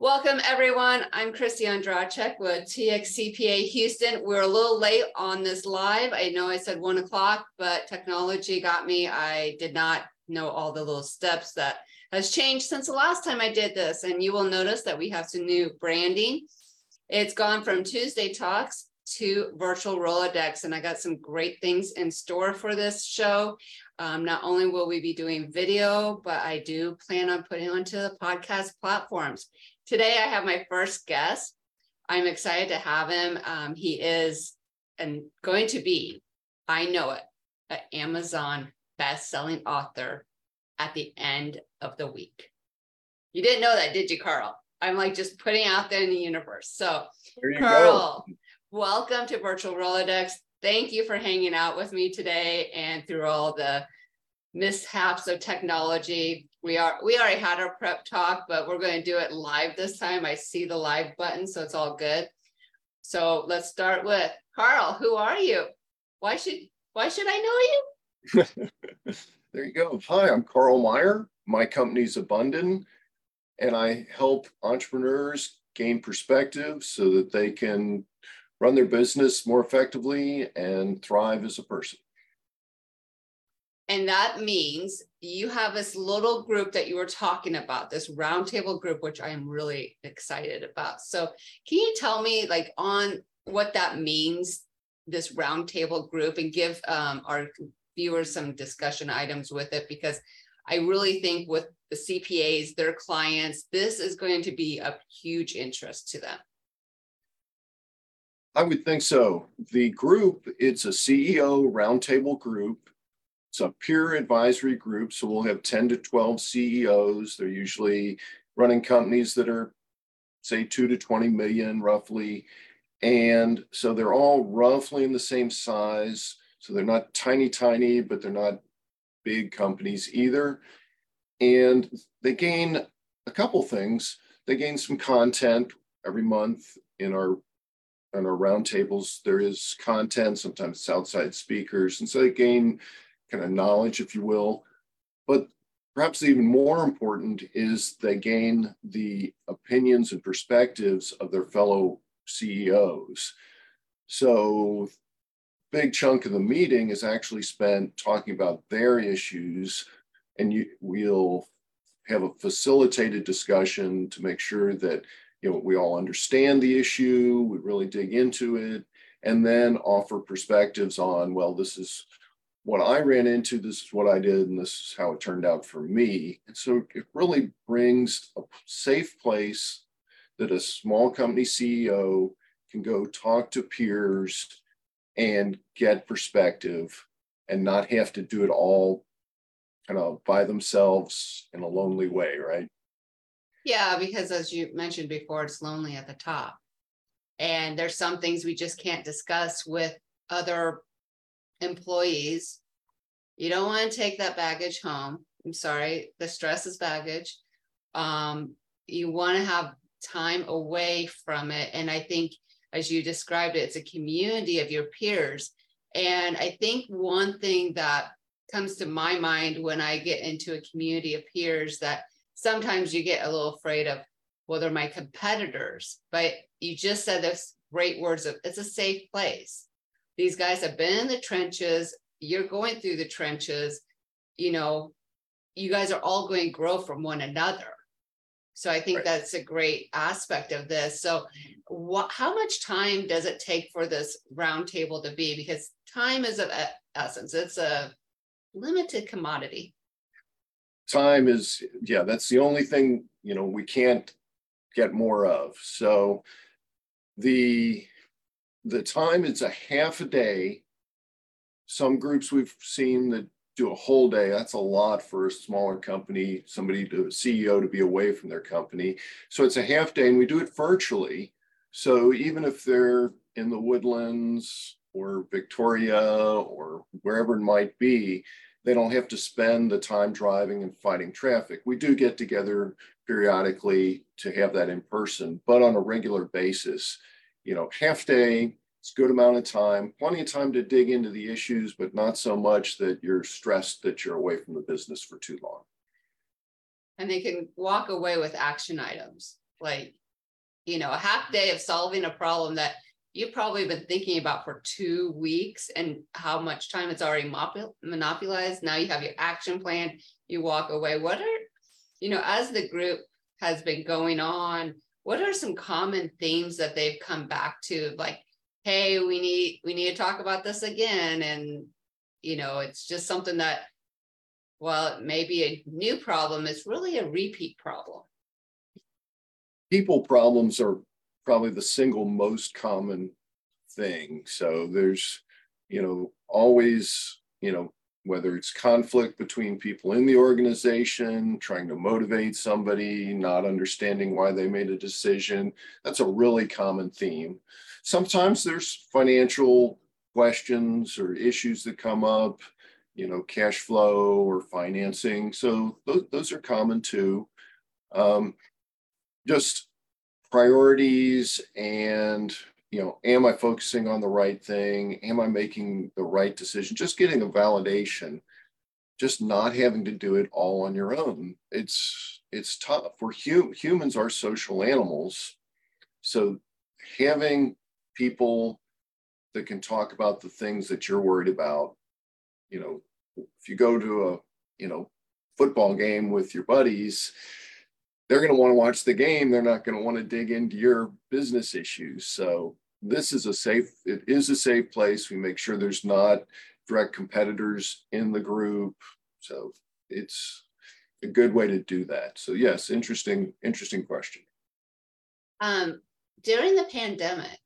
Welcome, everyone. I'm Kristie Ondracek with TXCPA Houston. We're a little late on this live. I know I said one o'clock, but technology got me. I did not know all the little steps that has changed since the last time I did this. And you will notice that we have some new branding. It's gone from Tuesday Talks to virtual Rolodex, and I got some great things in store for this show. Um, not only will we be doing video, but I do plan on putting onto the podcast platforms. Today, I have my first guest. I'm excited to have him. Um, he is and going to be, I know it, an Amazon best-selling author at the end of the week. You didn't know that, did you, Karl? I'm like just putting out there in the universe. So, Karl, go. welcome to Virtual Rolodex. Thank you for hanging out with me today and through all the mishaps of technology. We are we already had our prep talk, but we're going to do it live this time. I see the live button, so it's all good. So let's start with Karl. Who are you? Why should why should I know you? there you go. Hi, I'm Karl Maier. My company's Abundant, and I help entrepreneurs gain perspective so that they can run their business more effectively and thrive as a person. And that means you have this little group that you were talking about, this roundtable group, which I am really excited about. So, can you tell me, like, on what that means, this roundtable group, and give um, our viewers some discussion items with it? Because I really think with the CPAs, their clients, this is going to be of huge interest to them. I would think so. The group, it's a CEO roundtable group it's a peer advisory group, so we'll have 10 to 12 CEOs. They're usually running companies that are, say, 2 to 20 million roughly. And so they're all roughly in the same size. So they're not tiny, tiny, but they're not big companies either. And they gain a couple things. They gain some content every month in our in our roundtables. There is content, sometimes it's outside speakers. And so they gain kind of knowledge, if you will. But perhaps even more important is they gain the opinions and perspectives of their fellow CEOs. So big chunk of the meeting is actually spent talking about their issues and you, we'll have a facilitated discussion to make sure that you know we all understand the issue we really dig into it and then offer perspectives on well this is what I ran into, this is what I did, and this is how it turned out for me. And so it really brings a safe place that a small company CEO can go talk to peers and get perspective and not have to do it all kind of by themselves in a lonely way, right? Yeah, because as you mentioned before, it's lonely at the top. And there's some things we just can't discuss with other employees. You don't want to take that baggage home. I'm sorry, the stress is baggage. Um, you want to have time away from it. And I think, as you described it, it's a community of your peers. And I think one thing that comes to my mind when I get into a community of peers that sometimes you get a little afraid of, well, they're my competitors. But you just said those great words of it's a safe place. These guys have been in the trenches. You're going through the trenches. You know, you guys are all going to grow from one another. So I think right. that's a great aspect of this. So, what, how much time does it take for this roundtable to be? Because time is of essence. It's a limited commodity. Time is, yeah, that's the only thing you know we can't get more of. So, the the time is a half a day. Some groups we've seen that do a whole day. That's a lot for a smaller company, somebody to CEO to be away from their company. So it's a half day and we do it virtually. So even if they're in the woodlands or Victoria or wherever it might be, they don't have to spend the time driving and fighting traffic. We do get together periodically to have that in person, but on a regular basis you know, half day, it's good amount of time, plenty of time to dig into the issues, but not so much that you're stressed that you're away from the business for too long. And they can walk away with action items. like, you know, a half day of solving a problem that you've probably been thinking about for two weeks and how much time it's already monopolized. Now you have your action plan, you walk away. What are, you know, as the group has been going on, what are some common themes that they've come back to? Like, hey, we need we need to talk about this again. And you know, it's just something that while it may be a new problem, it's really a repeat problem. People problems are probably the single most common thing. So there's, you know, always, you know, whether it's conflict between people in the organization, trying to motivate somebody, not understanding why they made a decision. That's a really common theme. Sometimes there's financial questions or issues that come up, you know, cash flow or financing. So those, those are common too. Um, just priorities and you know, am I focusing on the right thing? Am I making the right decision? Just getting a validation, just not having to do it all on your own. It's it's tough. We're hum- humans are social animals, so having people that can talk about the things that you're worried about. You know, if you go to a you know football game with your buddies, they're going to want to watch the game. They're not going to want to dig into your business issues. So this is a safe, it is a safe place. We make sure there's not direct competitors in the group. So it's a good way to do that. So yes, interesting, interesting question. Um, during the pandemic,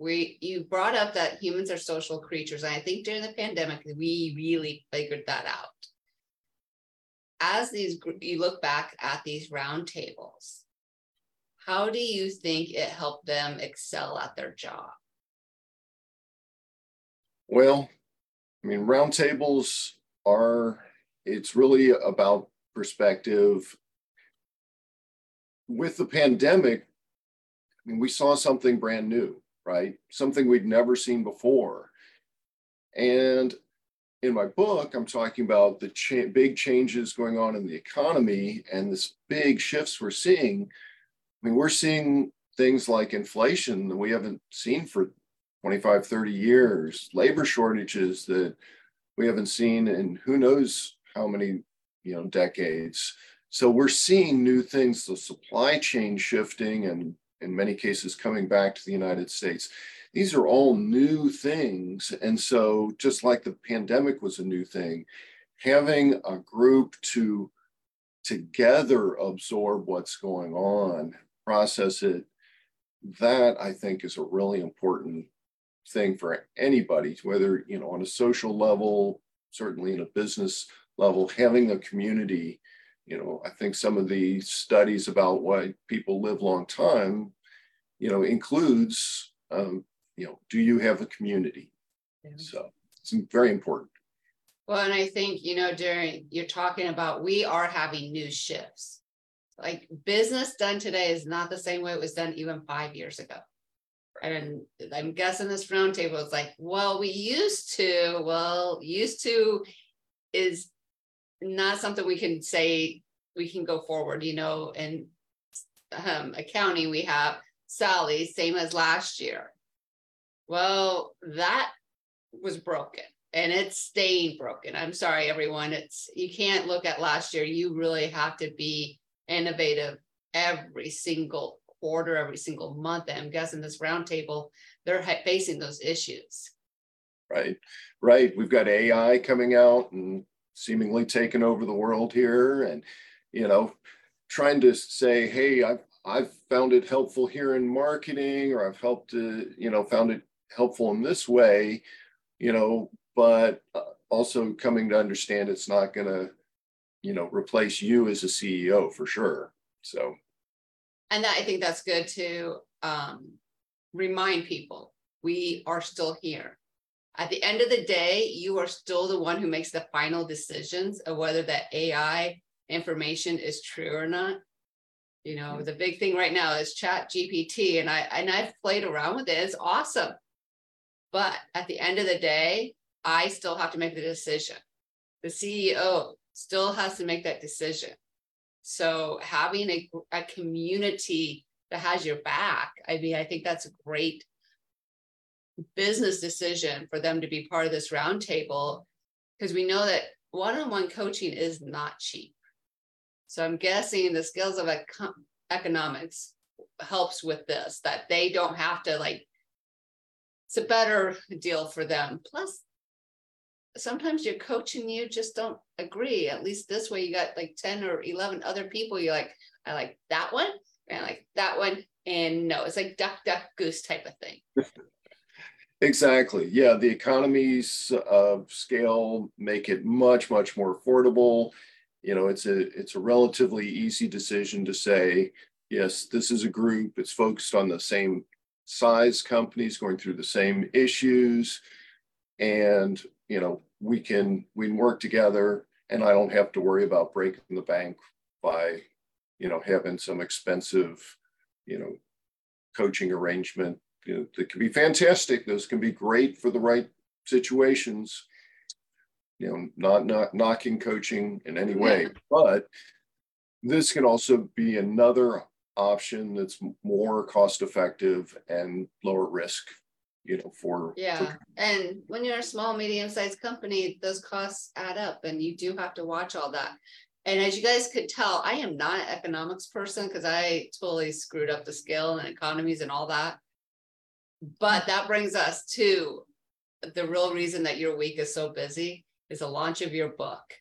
we you brought up that humans are social creatures, and I think during the pandemic we really figured that out as these you look back at these roundtables, how do you think it helped them excel at their job? Well, I mean, roundtables are it's really about perspective. With the pandemic, I mean, we saw something brand new, right? Something we'd never seen before. And in my book, I'm talking about the cha- big changes going on in the economy and this big shifts we're seeing. I mean, we're seeing things like inflation that we haven't seen for 25, 30 years, labor shortages that we haven't seen in who knows how many, you know, decades. So we're seeing new things, the supply chain shifting and in many cases coming back to the United States these are all new things. And so, just like the pandemic was a new thing, having a group to together absorb what's going on, process it, that I think is a really important thing for anybody, whether, you know, on a social level, certainly in a business level, having a community. You know, I think some of the studies about why people live long time, you know, includes um, you know, do you have a community? Yeah. So it's very important. Well, and I think, you know, during you're talking about we are having new shifts. Like business done today is not the same way it was done even five years ago. And I'm guessing this roundtable is like, well, we used to, well, used to is not something we can say we can go forward, you know, in um, accounting, we have SALY, same as last year. Well, that was broken and it's staying broken. I'm sorry, everyone. It's you can't look at last year. You really have to be innovative every single quarter, every single month. I'm guessing this roundtable, they're facing those issues. Right, right. We've got AI coming out and seemingly taking over the world here, and you know, trying to say, hey, I've I've found it helpful here in marketing, or I've helped to, you know, found it helpful in this way, you know, but uh, also coming to understand it's not going to, you know, replace you as a CEO for sure. So, and that, I think that's good to um, remind people we are still here. At the end of the day, you are still the one who makes the final decisions of whether that AI information is true or not. You know, the big thing right now is ChatGPT and I and I've played around with it. It's awesome. But at the end of the day, I still have to make the decision. The CEO still has to make that decision. So having a, a community that has your back. I mean, I think that's a great business decision for them to be part of this roundtable because we know that one-on-one coaching is not cheap. So I'm guessing the skills of econ- economics helps with this that they don't have to like it's a better deal for them. Plus sometimes your coach and you just don't agree. At least this way you got like 10 or 11 other people you're like i like that one and I like that one and no it's like duck duck goose type of thing exactly. Yeah the economies of scale make it much much more affordable. You know it's a it's a relatively easy decision to say yes this is a group it's focused on the same size companies going through the same issues and you know we can we can work together and i don't have to worry about breaking the bank by you know having some expensive you know coaching arrangement you know, that can be fantastic. Those can be great for the right situations. You know not not knocking coaching in any way but this can also be another option that's more cost effective and lower risk you know for yeah for, and when you're a small medium sized company those costs add up and you do have to watch all that. And as you guys could tell i am not an economics person because i totally screwed up the scale and economies and all that but that brings us to the real reason that your week is so busy is the launch of your book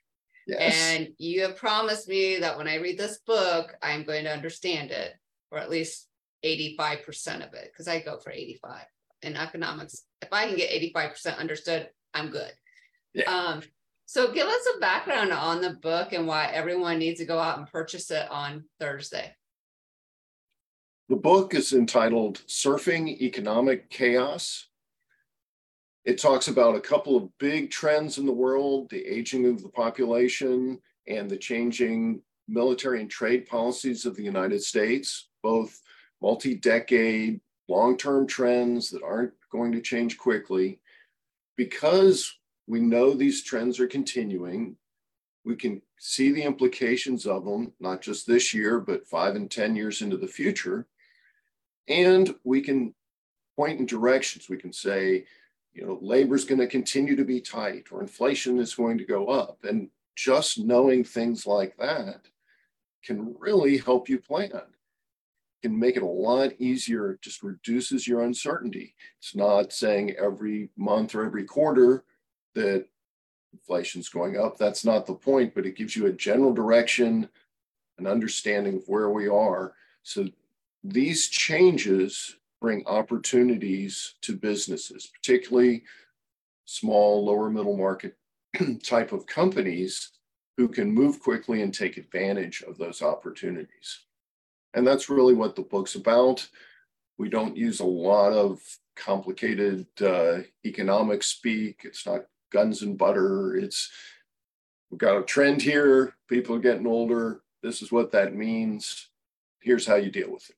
yes. and you have promised me that when I read this book, I'm going to understand it, or at least 85% of it, because I go for 85 in economics. If I can get 85% understood, I'm good. Yeah. Um, so give us a background on the book and why everyone needs to go out and purchase it on Thursday. The book is entitled Surfing Economic Chaos it talks about a couple of big trends in the world the aging of the population and the changing military and trade policies of the United States, both multi decade, long term trends that aren't going to change quickly. Because we know these trends are continuing, we can see the implications of them, not just this year, but five and 10 years into the future. And we can point in directions. We can say, you know, labor is going to continue to be tight or inflation is going to go up. And just knowing things like that can really help you plan. Can make it a lot easier, it just reduces your uncertainty. It's not saying every month or every quarter that inflation's going up. That's not the point, but it gives you a general direction, an understanding of where we are. So these changes bring opportunities to businesses, particularly small, lower middle market type of companies who can move quickly and take advantage of those opportunities. And that's really what the book's about. We don't use a lot of complicated uh, economic speak. It's not guns and butter. It's we've got a trend here. People are getting older. This is what that means. Here's how you deal with it.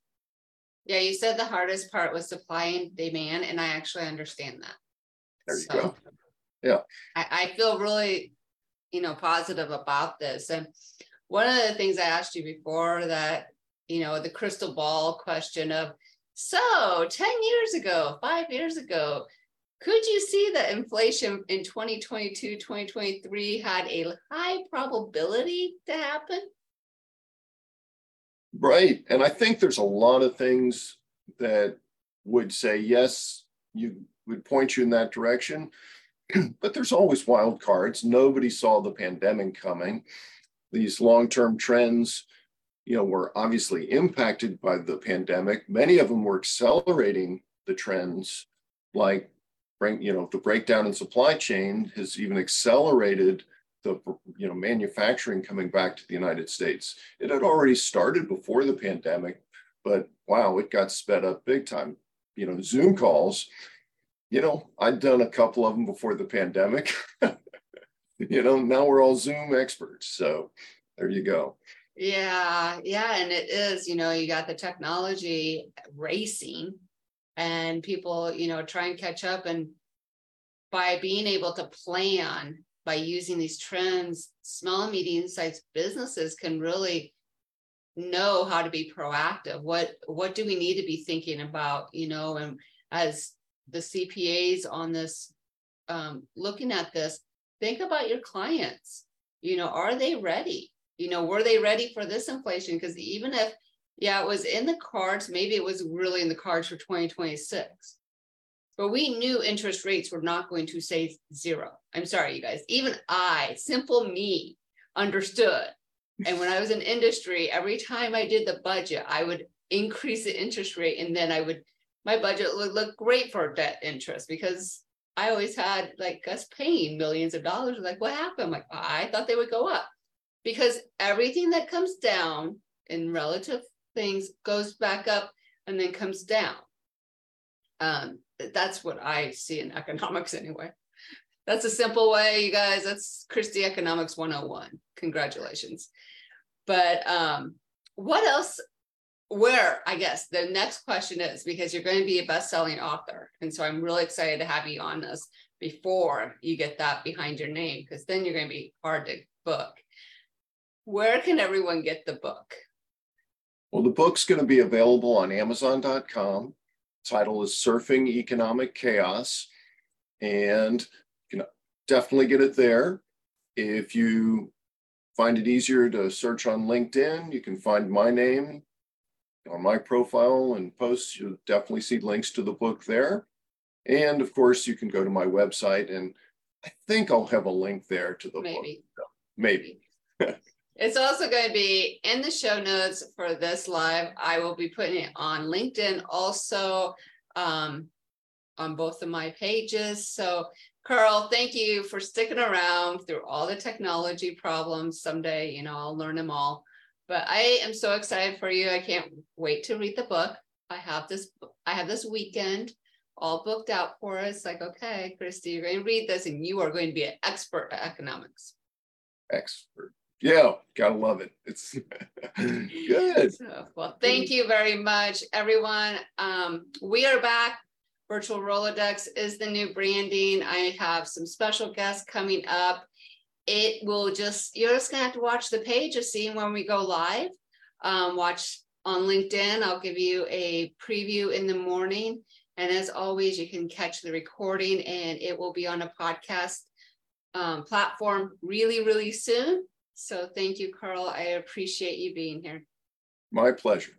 Yeah, you said the hardest part was supply and demand, and I actually understand that. There you so, go. Yeah. I, I feel really, you know, positive about this. And one of the things I asked you before that, you know, the crystal ball question of, so 10 years ago, five years ago, could you see that inflation in 2022, 2023 had a high probability to happen? Right. And I think there's a lot of things that would say, yes, you would point you in that direction. but there's always wild cards. Nobody saw the pandemic coming. These long term trends, you know, were obviously impacted by the pandemic. Many of them were accelerating the trends, like you know, the breakdown in supply chain has even accelerated the you know manufacturing coming back to the United States. It had already started before the pandemic, but wow, it got sped up big time. You know, Zoom calls. You know, I'd done a couple of them before the pandemic. you know, now we're all Zoom experts. So there you go. Yeah, yeah, and it is. You know, you got the technology racing, and people, you know, try and catch up and by being able to plan by using these trends, small and medium sized businesses can really know how to be proactive. What what do we need to be thinking about? You know, and as the CPAs on this, um, looking at this, think about your clients. You know, are they ready? You know, were they ready for this inflation? Because even if, yeah, it was in the cards, maybe it was really in the cards for 2026. But we knew interest rates were not going to say zero. I'm sorry, you guys. Even I, simple me, understood. And when I was in industry, every time I did the budget, I would increase the interest rate and then I would, my budget would look great for debt interest because I always had like us paying millions of dollars. Like, what happened? Like, I thought they would go up because everything that comes down in relative things goes back up and then comes down. Um, that's what I see in economics anyway. That's a simple way, you guys. That's Kristie Economics 101. Congratulations. But um, what else? Where, I guess, the next question is because you're going to be a best selling author. And so I'm really excited to have you on this before you get that behind your name, because then you're going to be hard to book. Where can everyone get the book? Well, the book's going to be available on Amazon.com. Title is Surfing Economic Chaos. And you can definitely get it there. If you find it easier to search on LinkedIn, you can find my name on my profile and posts. You'll definitely see links to the book there. And of course, you can go to my website, and I think I'll have a link there to the Maybe. book. Maybe. It's also going to be in the show notes for this live. I will be putting it on LinkedIn also um, on both of my pages. So, Karl, thank you for sticking around through all the technology problems. Someday, you know, I'll learn them all. But I am so excited for you. I can't wait to read the book. I have this. I have this weekend all booked out for us. Like, okay, Kristie, you're going to read this, and you are going to be an expert at economics. Expert. Yeah, gotta love it. It's good. Well, thank you very much, everyone. Um, we are back. Virtual Rolodex is the new branding. I have some special guests coming up. It will just, you're just gonna have to watch the page of seeing when we go live. Um, watch on LinkedIn. I'll give you a preview in the morning. And as always, you can catch the recording and it will be on a podcast um, platform really, really soon. So thank you, Karl. I appreciate you being here. My pleasure.